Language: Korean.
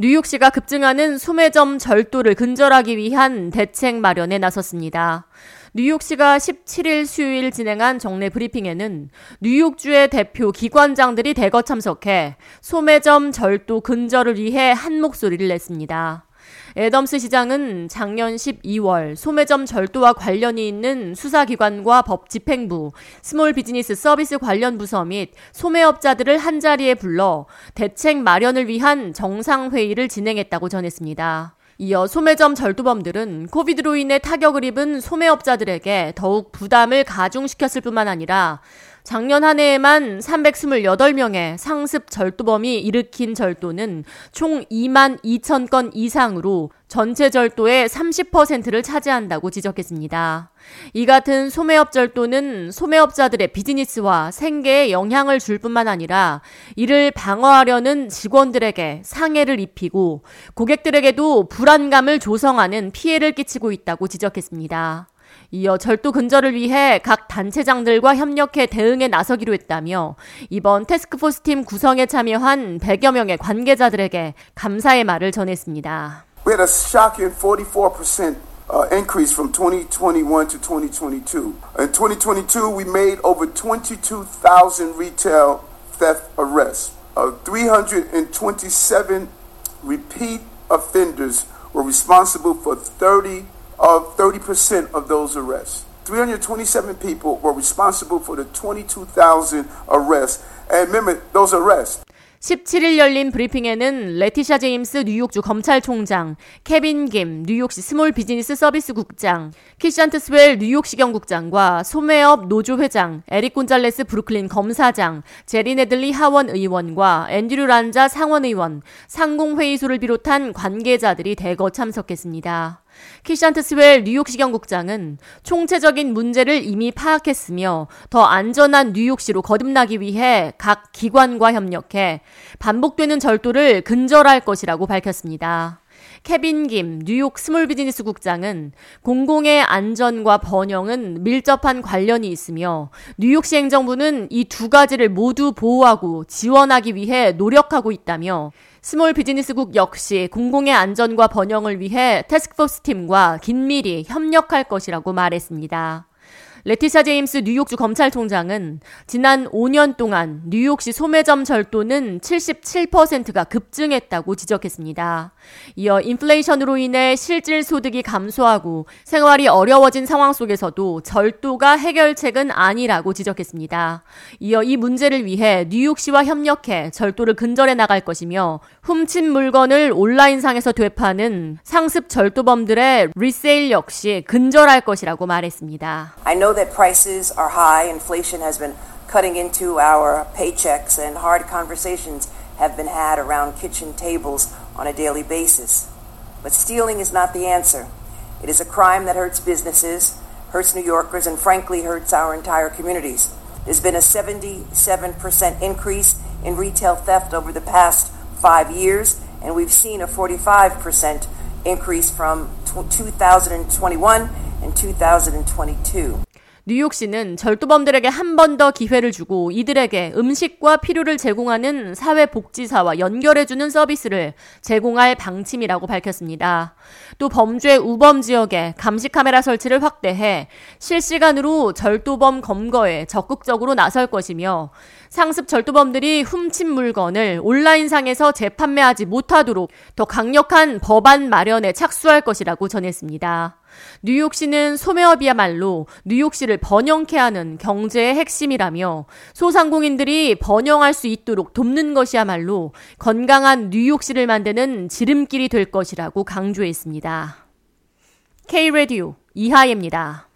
뉴욕시가 급증하는 소매점 절도를 근절하기 위한 대책 마련에 나섰습니다. 뉴욕시가 17일 수요일 진행한 정례 브리핑에는 뉴욕주의 대표 기관장들이 대거 참석해 소매점 절도 근절을 위해 한 목소리를 냈습니다. 애덤스 시장은 작년 12월 소매점 절도와 관련이 있는 수사기관과 법 집행부, small business 서비스 관련 부서 및 소매업자들을 한자리에 불러 대책 마련을 위한 정상회의를 진행했다고 전했습니다. 이어 소매점 절도범들은 코비드로 인해 타격을 입은 소매업자들에게 더욱 부담을 가중시켰을 뿐만 아니라 작년 한 해에만 328명의 상습 절도범이 일으킨 절도는 총 2만 2천 건 이상으로 전체 절도의 30%를 차지한다고 지적했습니다. 이 같은 소매업 절도는 소매업자들의 비즈니스와 생계에 영향을 줄 뿐만 아니라 이를 방어하려는 직원들에게 상해를 입히고 고객들에게도 불안감을 조성하는 피해를 끼치고 있다고 지적했습니다. 이어 절도 근절을 위해 각 단체장들과 협력해 대응에 나서기로 했다며 이번 테스크포스 팀 구성에 참여한 100여 명의 관계자들에게 감사의 말을 전했습니다. We had a shocking 44% uh, increase from 2021 to 2022. In 2022, we made over 22,000 retail theft arrests. Uh, 327 repeat offenders were responsible for 30 of 30% of those arrests. 327 people were responsible for the 22,000 arrests. And remember, those arrests. 17일 열린 브리핑에는 레티샤 제임스 뉴욕주 검찰총장, 케빈 김 뉴욕시 small business 서비스 국장, 키샨트 스웰 뉴욕시 경 국장과 소매업 노조 회장, 에릭 곤잘레스 브루클린 검사장, 제리 내들러 하원 의원과 앤드류 란자 상원 의원, 상공회의소를 비롯한 관계자들이 대거 참석했습니다. 키샨트 스웰 뉴욕시 경국장은 총체적인 문제를 이미 파악했으며 더 안전한 뉴욕시로 거듭나기 위해 각 기관과 협력해 반복되는 절도를 근절할 것이라고 밝혔습니다. 케빈 김 뉴욕 small business 국장은 공공의 안전과 번영은 밀접한 관련이 있으며 뉴욕시 행정부는 이 두 가지를 모두 보호하고 지원하기 위해 노력하고 있다며 small business국 역시 공공의 안전과 번영을 위해 태스크포스 팀과 긴밀히 협력할 것이라고 말했습니다. 레티샤 제임스 뉴욕주 검찰총장은 지난 5년 동안 뉴욕시 소매점 절도는 77%가 급증했다고 지적했습니다. 이어 인플레이션으로 인해 실질 소득이 감소하고 생활이 어려워진 상황 속에서도 절도가 해결책은 아니라고 지적했습니다. 이어 이 문제를 위해 뉴욕시와 협력해 절도를 근절해 나갈 것이며 훔친 물건을 온라인상에서 되파는 상습 절도범들의 리세일 역시 근절할 것이라고 말했습니다. Know that prices are high, inflation has been cutting into our paychecks, and hard conversations have been had around kitchen tables on a daily basis. But stealing is not the answer. It is a crime that hurts businesses, hurts New Yorkers, and frankly hurts our entire communities. There's been a 77% increase in retail theft over the past five years, and we've seen a 45% increase from 2021 and 2022. 뉴욕시는 절도범들에게 한 번 더 기회를 주고 이들에게 음식과 필요를 제공하는 사회복지사와 연결해주는 서비스를 제공할 방침이라고 밝혔습니다. 또 범죄 우범 지역에 감시 카메라 설치를 확대해 실시간으로 절도범 검거에 적극적으로 나설 것이며 상습 절도범들이 훔친 물건을 온라인상에서 재판매하지 못하도록 더 강력한 법안 마련에 착수할 것이라고 전했습니다. 뉴욕시는 소매업이야말로 뉴욕시를 번영케 하는 경제의 핵심이라며 소상공인들이 번영할 수 있도록 돕는 것이야말로 건강한 뉴욕시를 만드는 지름길이 될 것이라고 강조했습니다. K-Radio 이하예입니다.